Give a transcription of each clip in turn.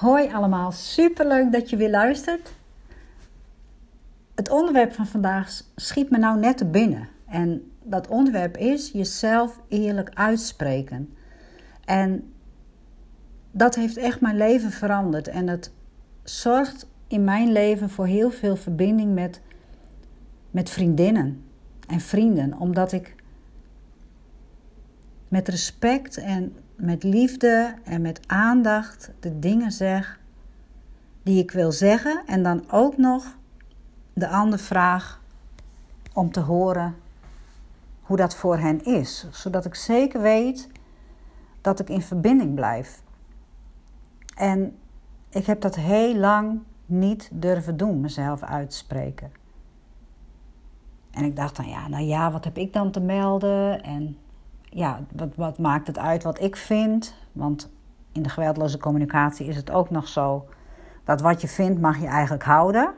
Hoi allemaal, superleuk dat je weer luistert. Het onderwerp van vandaag schiet me nou net binnen. En dat onderwerp is jezelf eerlijk uitspreken. En dat heeft echt mijn leven veranderd. En het zorgt in mijn leven voor heel veel verbinding met, met vriendinnen en vrienden. Omdat ik met respect en met liefde en met aandacht de dingen zeg die ik wil zeggen. En dan ook nog de ander vraag om te horen hoe dat voor hen is. Zodat ik zeker weet dat ik in verbinding blijf. En ik heb dat heel lang niet durven doen, mezelf uitspreken. En ik dacht dan, ja, nou ja, wat heb ik dan te melden? En ja, wat, wat maakt het uit wat ik vind? Want in de geweldloze communicatie is het ook nog zo dat wat je vindt mag je eigenlijk houden.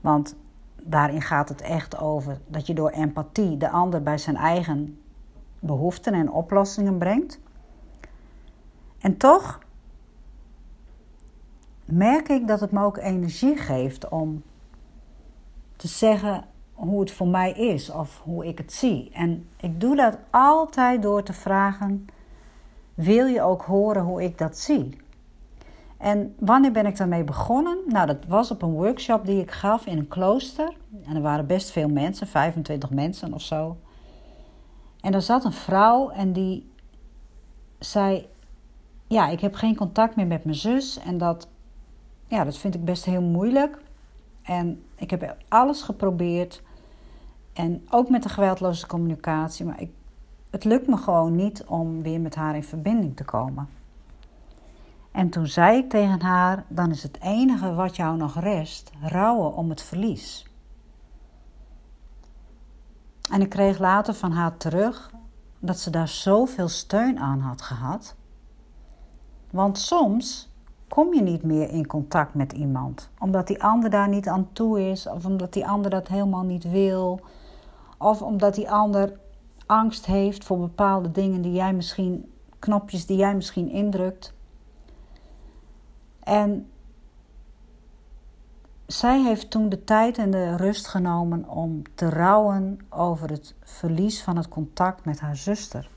Want daarin gaat het echt over dat je door empathie de ander bij zijn eigen behoeften en oplossingen brengt. En toch merk ik dat het me ook energie geeft om te zeggen hoe het voor mij is of hoe ik het zie. En ik doe dat altijd door te vragen: wil je ook horen hoe ik dat zie? En wanneer ben ik daarmee begonnen? Nou, dat was op een workshop die ik gaf in een klooster. En er waren best veel mensen, 25 mensen of zo. En er zat een vrouw en die zei: Ja, ik heb geen contact meer met mijn zus. En dat, ja, dat vind ik best heel moeilijk. En ik heb alles geprobeerd. En ook met de geweldloze communicatie. Maar ik, het lukt me gewoon niet om weer met haar in verbinding te komen. En toen zei ik tegen haar: Dan is het enige wat jou nog rest rouwen om het verlies. En ik kreeg later van haar terug dat ze daar zoveel steun aan had gehad. Want soms kom je niet meer in contact met iemand, omdat die ander daar niet aan toe is, of omdat die ander dat helemaal niet wil, of omdat die ander angst heeft voor bepaalde dingen die jij misschien, knopjes die jij misschien indrukt. En zij heeft toen de tijd en de rust genomen om te rouwen over het verlies van het contact met haar zuster.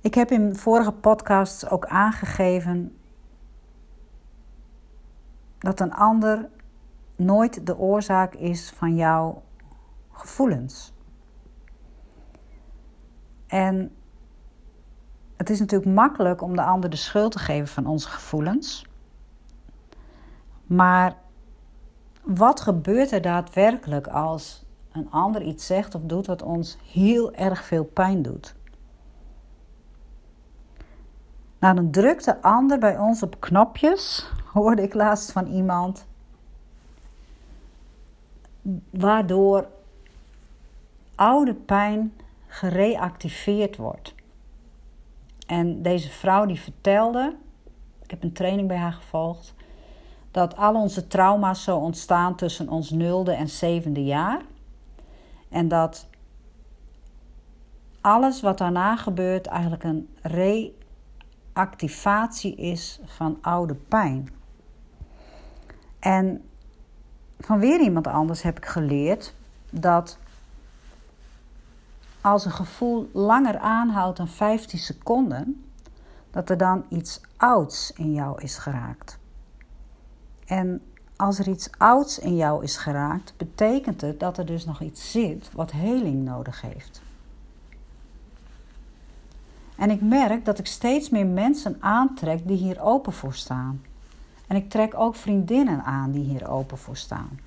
Ik heb in vorige podcasts ook aangegeven dat een ander nooit de oorzaak is van jouw gevoelens. En het is natuurlijk makkelijk om de ander de schuld te geven van onze gevoelens. Maar wat gebeurt er daadwerkelijk als een ander iets zegt of doet wat ons heel erg veel pijn doet? Nou, dan drukt de ander bij ons op knopjes, hoorde ik laatst van iemand, waardoor oude pijn gereactiveerd wordt. En deze vrouw die vertelde, ik heb een training bij haar gevolgd, dat al onze trauma's zo ontstaan tussen ons nulde en zevende jaar. En dat alles wat daarna gebeurt eigenlijk een reactivatie is van oude pijn. En van weer iemand anders heb ik geleerd dat als een gevoel langer aanhoudt dan 15 seconden, dat er dan iets ouds in jou is geraakt. En als er iets ouds in jou is geraakt, betekent het dat er dus nog iets zit wat heling nodig heeft. En ik merk dat ik steeds meer mensen aantrek die hier open voor staan. En ik trek ook vriendinnen aan die hier open voor staan.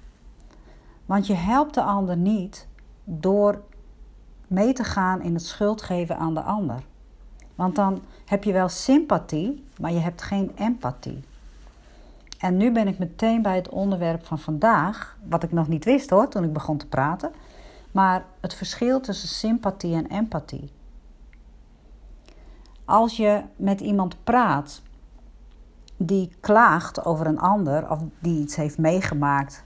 Want je helpt de ander niet door mee te gaan in het schuldgeven aan de ander. Want dan heb je wel sympathie, maar je hebt geen empathie. En nu ben ik meteen bij het onderwerp van vandaag, wat ik nog niet wist hoor toen ik begon te praten, maar het verschil tussen sympathie en empathie. Als je met iemand praat die klaagt over een ander of die iets heeft meegemaakt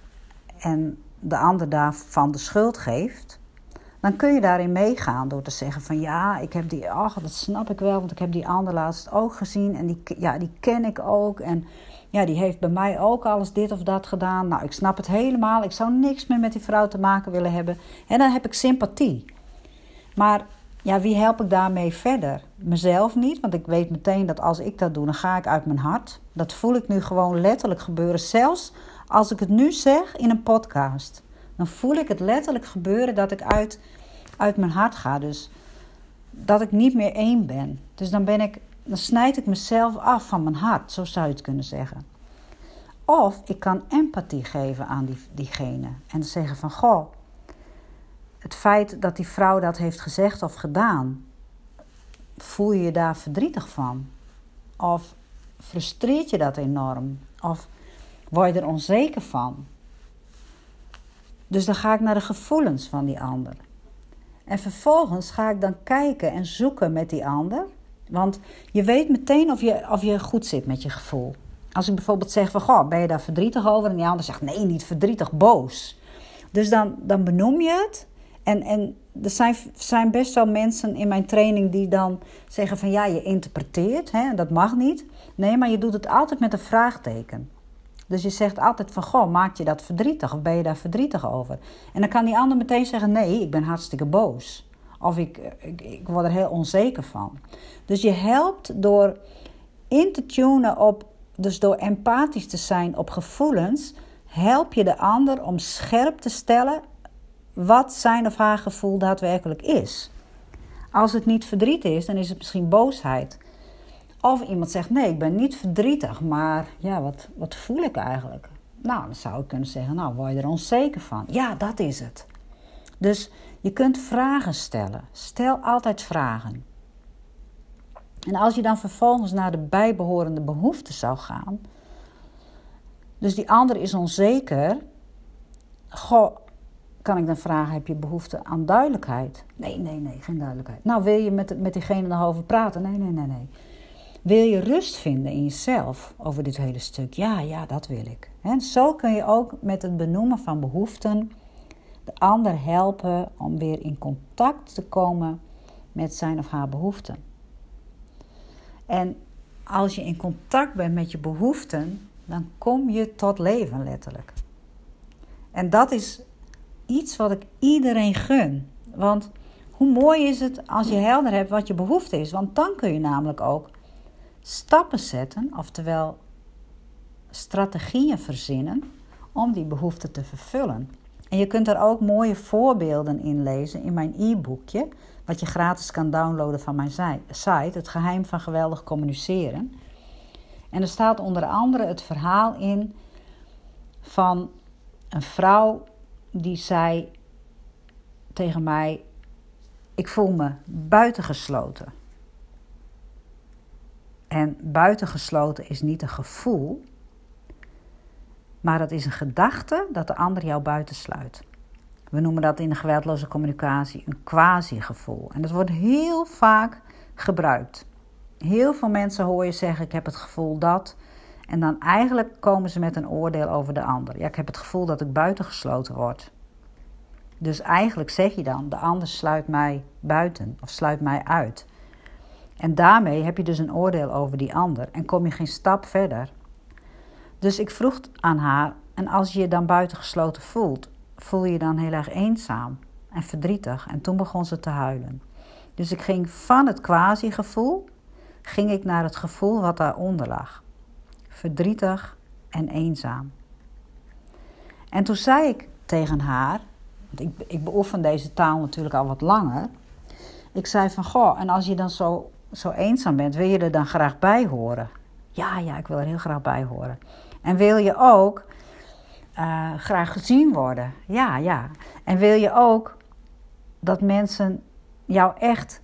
en de ander daarvan de schuld geeft, dan kun je daarin meegaan door te zeggen van ja, ik heb die, ach, dat snap ik wel, want ik heb die ander laatst ook gezien en die, ja, die ken ik ook. En ja, die heeft bij mij ook alles dit of dat gedaan. Nou, ik snap het helemaal. Ik zou niks meer met die vrouw te maken willen hebben. En dan heb ik sympathie. Maar ja, wie help ik daarmee verder? Mezelf niet, want ik weet meteen dat als ik dat doe, dan ga ik uit mijn hart. Dat voel ik nu gewoon letterlijk gebeuren. Zelfs als ik het nu zeg in een podcast, dan voel ik het letterlijk gebeuren dat ik uit, uit mijn hart ga. Dus dat ik niet meer één ben. Dus dan ben ik, dan snijd ik mezelf af van mijn hart, zo zou je het kunnen zeggen. Of ik kan empathie geven aan die, diegene en zeggen van goh het feit dat die vrouw dat heeft gezegd of gedaan, voel je je daar verdrietig van? Of frustreert je dat enorm? Of word je er onzeker van? Dus dan ga ik naar de gevoelens van die ander. En vervolgens ga ik dan kijken en zoeken met die ander. Want je weet meteen of je, of je goed zit met je gevoel. Als ik bijvoorbeeld zeg van, goh, ben je daar verdrietig over? En die ander zegt, nee, niet verdrietig, boos. Dus dan, dan benoem je het en, en er zijn, zijn best wel mensen in mijn training die dan zeggen van ja, je interpreteert, hè, dat mag niet. Nee, maar je doet het altijd met een vraagteken. Dus je zegt altijd van, goh, maak je dat verdrietig of ben je daar verdrietig over? En dan kan die ander meteen zeggen, nee, ik ben hartstikke boos. Of ik, ik, ik word er heel onzeker van. Dus je helpt door in te tunen op, dus door empathisch te zijn op gevoelens, help je de ander om scherp te stellen wat zijn of haar gevoel daadwerkelijk is. Als het niet verdriet is, dan is het misschien boosheid. Of iemand zegt: Nee, ik ben niet verdrietig, maar ja, wat, wat voel ik eigenlijk? Nou, dan zou ik kunnen zeggen: Nou, word je er onzeker van? Ja, dat is het. Dus je kunt vragen stellen. Stel altijd vragen. En als je dan vervolgens naar de bijbehorende behoeften zou gaan, dus die ander is onzeker, goh, kan ik dan vragen, heb je behoefte aan duidelijkheid? Nee, nee, nee, geen duidelijkheid. Nou, wil je met, met diegene nog over praten? Nee, nee, nee, nee. Wil je rust vinden in jezelf over dit hele stuk? Ja, ja, dat wil ik. En zo kun je ook met het benoemen van behoeften de ander helpen om weer in contact te komen met zijn of haar behoeften. En als je in contact bent met je behoeften, dan kom je tot leven letterlijk. En dat is iets wat ik iedereen gun. Want hoe mooi is het als je helder hebt wat je behoefte is? Want dan kun je namelijk ook stappen zetten, oftewel strategieën verzinnen om die behoefte te vervullen. En je kunt er ook mooie voorbeelden in lezen in mijn e-boekje, wat je gratis kan downloaden van mijn site, Het geheim van geweldig communiceren. En er staat onder andere het verhaal in van een vrouw die zei tegen mij: Ik voel me buitengesloten. En buitengesloten is niet een gevoel, maar dat is een gedachte dat de ander jou buitensluit. We noemen dat in de geweldloze communicatie een quasi-gevoel. En dat wordt heel vaak gebruikt. Heel veel mensen hoor je zeggen: Ik heb het gevoel dat. En dan eigenlijk komen ze met een oordeel over de ander. Ja, ik heb het gevoel dat ik buitengesloten word. Dus eigenlijk zeg je dan, de ander sluit mij buiten of sluit mij uit. En daarmee heb je dus een oordeel over die ander en kom je geen stap verder. Dus ik vroeg aan haar, en als je je dan buitengesloten voelt, voel je je dan heel erg eenzaam en verdrietig? En toen begon ze te huilen. Dus ik ging van het quasi-gevoel, ging ik naar het gevoel wat daaronder lag verdrietig en eenzaam. En toen zei ik tegen haar, want ik, ik beoefen deze taal natuurlijk al wat langer. Ik zei van, goh, en als je dan zo, zo eenzaam bent, wil je er dan graag bij horen? Ja, ja, ik wil er heel graag bij horen. En wil je ook uh, graag gezien worden? Ja, ja. En wil je ook dat mensen jou echt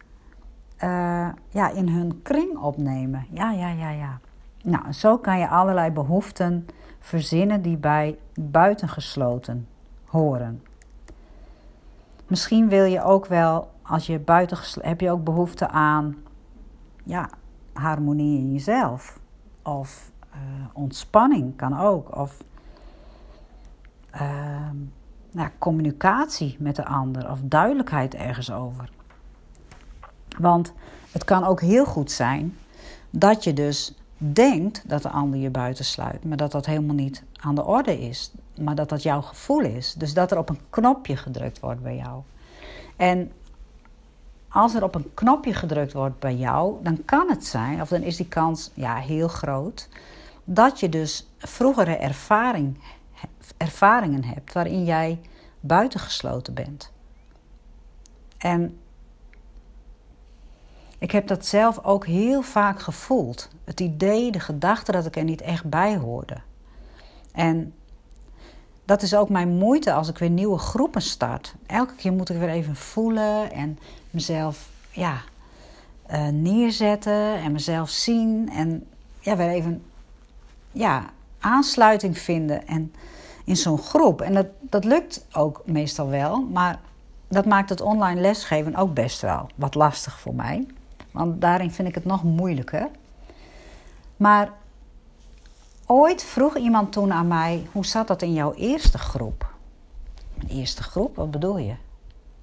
uh, ja, in hun kring opnemen? Ja, ja, ja, ja. Nou, zo kan je allerlei behoeften verzinnen die bij buitengesloten horen. Misschien wil je ook wel, als je buiten heb je ook behoefte aan ja, harmonie in jezelf. Of uh, ontspanning kan ook. Of nou, communicatie met de ander of duidelijkheid ergens over. Want het kan ook heel goed zijn dat je dus denkt dat de ander je buitensluit, maar dat dat helemaal niet aan de orde is, maar dat dat jouw gevoel is. Dus dat er op een knopje gedrukt wordt bij jou. En als er op een knopje gedrukt wordt bij jou, dan kan het zijn, of dan is die kans ja, heel groot, dat je dus vroegere ervaring, ervaringen hebt waarin jij buitengesloten bent. En ik heb dat zelf ook heel vaak gevoeld. Het idee, de gedachte dat ik er niet echt bij hoorde. En dat is ook mijn moeite als ik weer nieuwe groepen start. Elke keer moet ik weer even voelen en mezelf ja, uh, neerzetten en mezelf zien. En ja, weer even ja, aansluiting vinden en in zo'n groep. En dat, dat lukt ook meestal wel, maar dat maakt het online lesgeven ook best wel wat lastig voor mij. Want daarin vind ik het nog moeilijker. Maar ooit vroeg iemand toen aan mij: hoe zat dat in jouw eerste groep? Mijn eerste groep, wat bedoel je?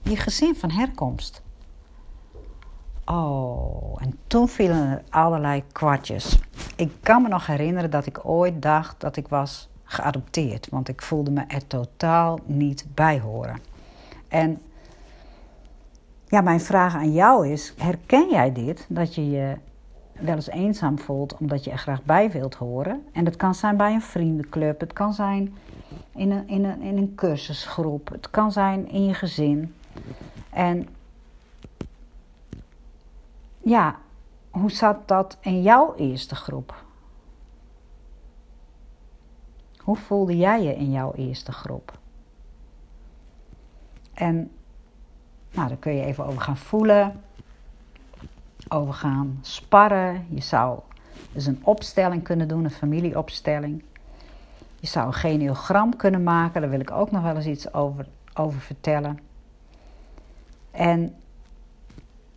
Je gezin van herkomst. Oh, en toen vielen er allerlei kwartjes. Ik kan me nog herinneren dat ik ooit dacht dat ik was geadopteerd, want ik voelde me er totaal niet bij horen. En ja, mijn vraag aan jou is: herken jij dit? Dat je je wel eens eenzaam voelt omdat je er graag bij wilt horen. En dat kan zijn bij een vriendenclub, het kan zijn in een, in een, in een cursusgroep, het kan zijn in je gezin. En ja, hoe zat dat in jouw eerste groep? Hoe voelde jij je in jouw eerste groep? En nou, daar kun je even over gaan voelen, over gaan sparren. Je zou dus een opstelling kunnen doen, een familieopstelling. Je zou een geneogram kunnen maken, daar wil ik ook nog wel eens iets over, over vertellen. En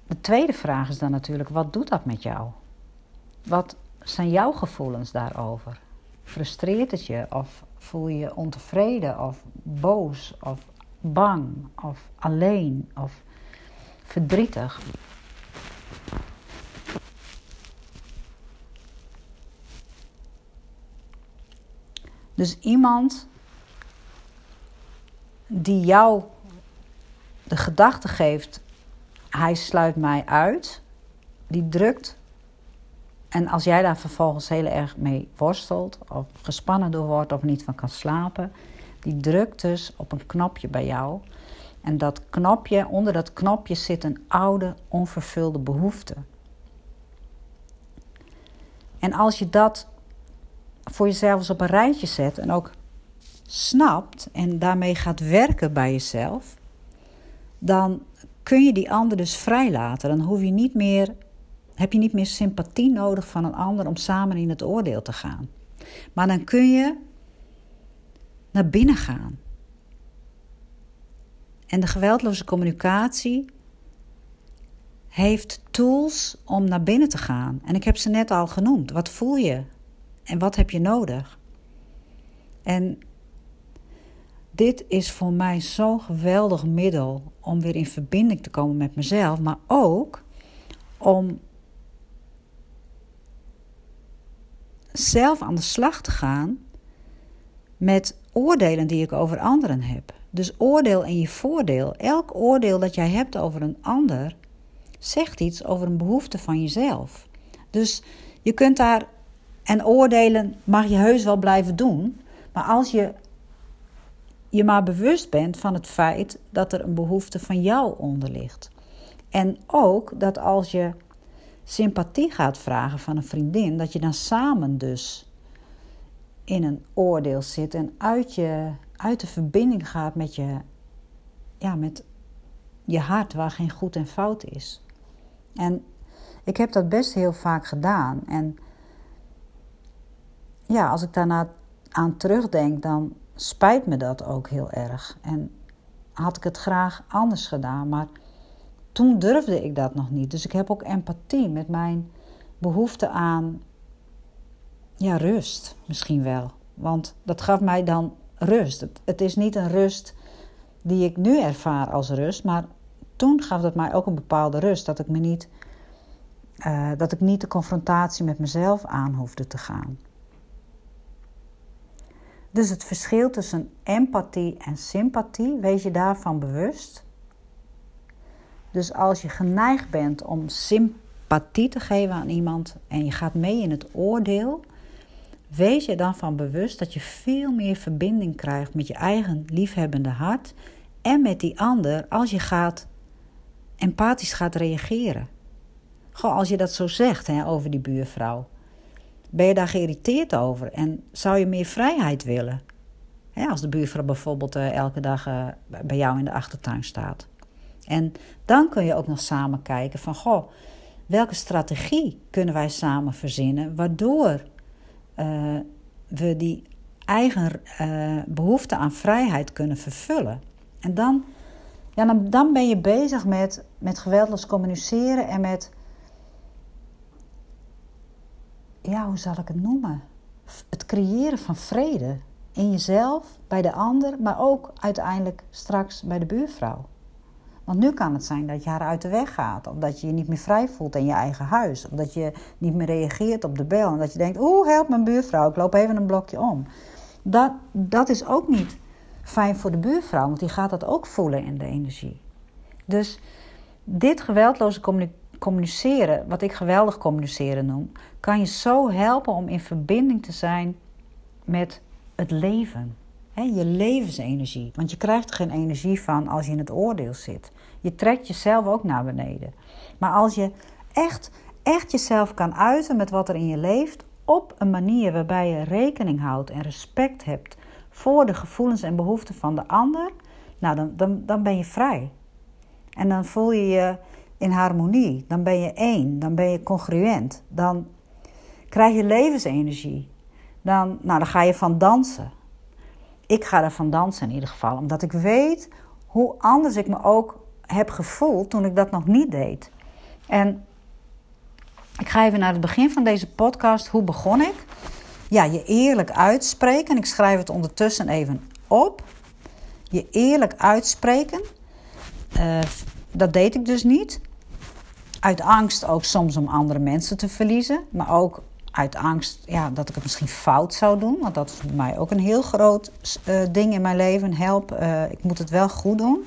de tweede vraag is dan natuurlijk: wat doet dat met jou? Wat zijn jouw gevoelens daarover? Frustreert het je of voel je je ontevreden of boos of bang of alleen of verdrietig? Dus iemand die jou de gedachte geeft hij sluit mij uit, die drukt. En als jij daar vervolgens heel erg mee worstelt, of gespannen door wordt, of niet van kan slapen, die drukt dus op een knopje bij jou. En dat knopje, onder dat knopje zit een oude, onvervulde behoefte. En als je dat voor jezelf eens op een rijtje zet en ook snapt en daarmee gaat werken bij jezelf, dan kun je die ander dus vrijlaten. Dan hoef je niet meer, heb je niet meer sympathie nodig van een ander om samen in het oordeel te gaan. Maar dan kun je naar binnen gaan. En de geweldloze communicatie heeft tools om naar binnen te gaan. En ik heb ze net al genoemd. Wat voel je? En wat heb je nodig? En dit is voor mij zo'n geweldig middel om weer in verbinding te komen met mezelf, maar ook om zelf aan de slag te gaan met oordelen die ik over anderen heb. Dus oordeel in je voordeel. Elk oordeel dat jij hebt over een ander zegt iets over een behoefte van jezelf. Dus je kunt daar en oordelen mag je heus wel blijven doen, maar als je je maar bewust bent van het feit dat er een behoefte van jou onder ligt. En ook dat als je sympathie gaat vragen van een vriendin, dat je dan samen dus in een oordeel zit en uit, je, uit de verbinding gaat met je, ja, met je hart waar geen goed en fout is. En ik heb dat best heel vaak gedaan. En ja, als ik daarna aan terugdenk, dan spijt me dat ook heel erg. En had ik het graag anders gedaan, maar toen durfde ik dat nog niet. Dus ik heb ook empathie met mijn behoefte aan ja, rust misschien wel. Want dat gaf mij dan rust. Het, is niet een rust die ik nu ervaar als rust. Maar toen gaf het mij ook een bepaalde rust. Dat ik, me niet, uh, dat ik niet de confrontatie met mezelf aan hoefde te gaan. Dus het verschil tussen empathie en sympathie, wees je daarvan bewust. Dus als je geneigd bent om sympathie te geven aan iemand en je gaat mee in het oordeel, wees je dan van bewust dat je veel meer verbinding krijgt met je eigen liefhebbende hart en met die ander als je gaat empathisch gaat reageren. Gewoon als je dat zo zegt hè, over die buurvrouw. Ben je daar geïrriteerd over en zou je meer vrijheid willen? Hè, als de buurvrouw bijvoorbeeld uh, elke dag uh, bij jou in de achtertuin staat. En dan kun je ook nog samen kijken van, goh, welke strategie kunnen wij samen verzinnen waardoor uh, we die eigen behoefte aan vrijheid kunnen vervullen. En dan, ja, dan, dan ben je bezig met, met geweldloos communiceren en met ja, hoe zal ik het noemen? Het creëren van vrede in jezelf, bij de ander, maar ook uiteindelijk straks bij de buurvrouw. Want nu kan het zijn dat je haar uit de weg gaat, of dat je je niet meer vrij voelt in je eigen huis, of dat je niet meer reageert op de bel en dat je denkt: Oeh, help mijn buurvrouw, ik loop even een blokje om. Dat, dat is ook niet fijn voor de buurvrouw, want die gaat dat ook voelen in de energie. Dus dit geweldloze communiceren, wat ik geweldig communiceren noem, kan je zo helpen om in verbinding te zijn met het leven. je levensenergie. Want je krijgt er geen energie van als je in het oordeel zit. Je trekt jezelf ook naar beneden. Maar als je echt, echt jezelf kan uiten met wat er in je leeft, op een manier waarbij je rekening houdt en respect hebt voor de gevoelens en behoeften van de ander, nou dan, dan, dan ben je vrij. En dan voel je je in harmonie. Dan ben je één. Dan ben je congruent. Dan krijg je levensenergie. Dan, nou, dan ga je van dansen. Ik ga er van dansen in ieder geval. Omdat ik weet hoe anders ik me ook heb gevoeld toen ik dat nog niet deed. En ik ga even naar het begin van deze podcast. Hoe begon ik? Ja, je eerlijk uitspreken. Ik schrijf het ondertussen even op. Je eerlijk uitspreken. Uh, dat deed ik dus niet. Uit angst ook soms om andere mensen te verliezen. Maar ook uit angst ja, dat ik het misschien fout zou doen. Want dat is voor mij ook een heel groot uh, ding in mijn leven. Help, uh, ik moet het wel goed doen.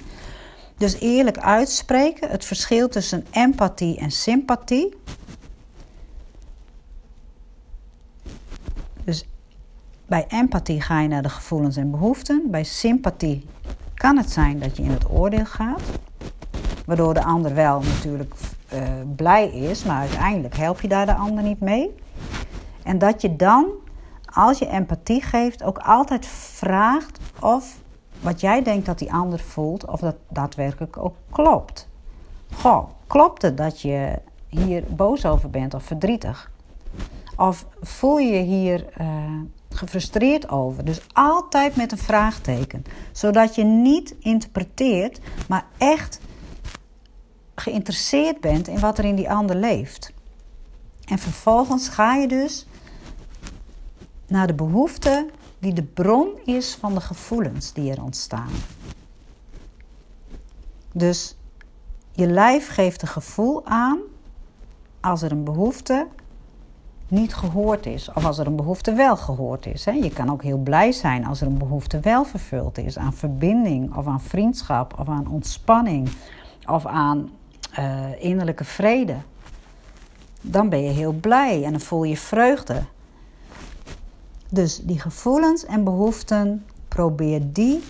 Dus eerlijk uitspreken. Het verschil tussen empathie en sympathie. Dus bij empathie ga je naar de gevoelens en behoeften. Bij sympathie kan het zijn dat je in het oordeel gaat. Waardoor de ander wel natuurlijk uh, blij is, maar uiteindelijk help je daar de ander niet mee. En dat je dan, als je empathie geeft, ook altijd vraagt of wat jij denkt dat die ander voelt, of dat daadwerkelijk ook klopt. Goh, klopt het dat je hier boos over bent of verdrietig? Of voel je hier uh, gefrustreerd over? Dus altijd met een vraagteken, zodat je niet interpreteert, maar echt geïnteresseerd bent in wat er in die ander leeft. En vervolgens ga je dus naar de behoefte die de bron is van de gevoelens die er ontstaan. Dus je lijf geeft een gevoel aan als er een behoefte niet gehoord is. Of als er een behoefte wel gehoord is. Je kan ook heel blij zijn als er een behoefte wel vervuld is. Aan verbinding of aan vriendschap of aan ontspanning of aan uh, innerlijke vrede. Dan ben je heel blij en dan voel je vreugde. Dus die gevoelens en behoeften, probeer die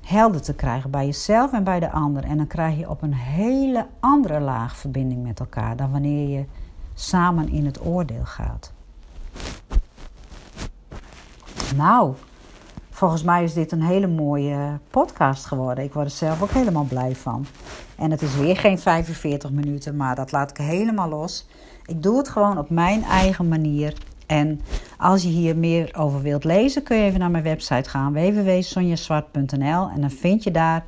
helder te krijgen bij jezelf en bij de ander. En dan krijg je op een hele andere laag verbinding met elkaar dan wanneer je samen in het oordeel gaat. Nou, volgens mij is dit een hele mooie podcast geworden. Ik word er zelf ook helemaal blij van. En het is weer geen 45 minuten, maar dat laat ik helemaal los. Ik doe het gewoon op mijn eigen manier. En als je hier meer over wilt lezen, kun je even naar mijn website gaan: www.sonjaswart.nl. En dan vind je daar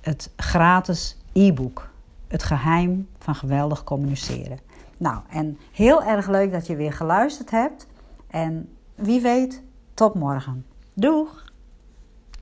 het gratis e-book: Het geheim van geweldig communiceren. Nou, en heel erg leuk dat je weer geluisterd hebt. En wie weet, tot morgen. Doeg!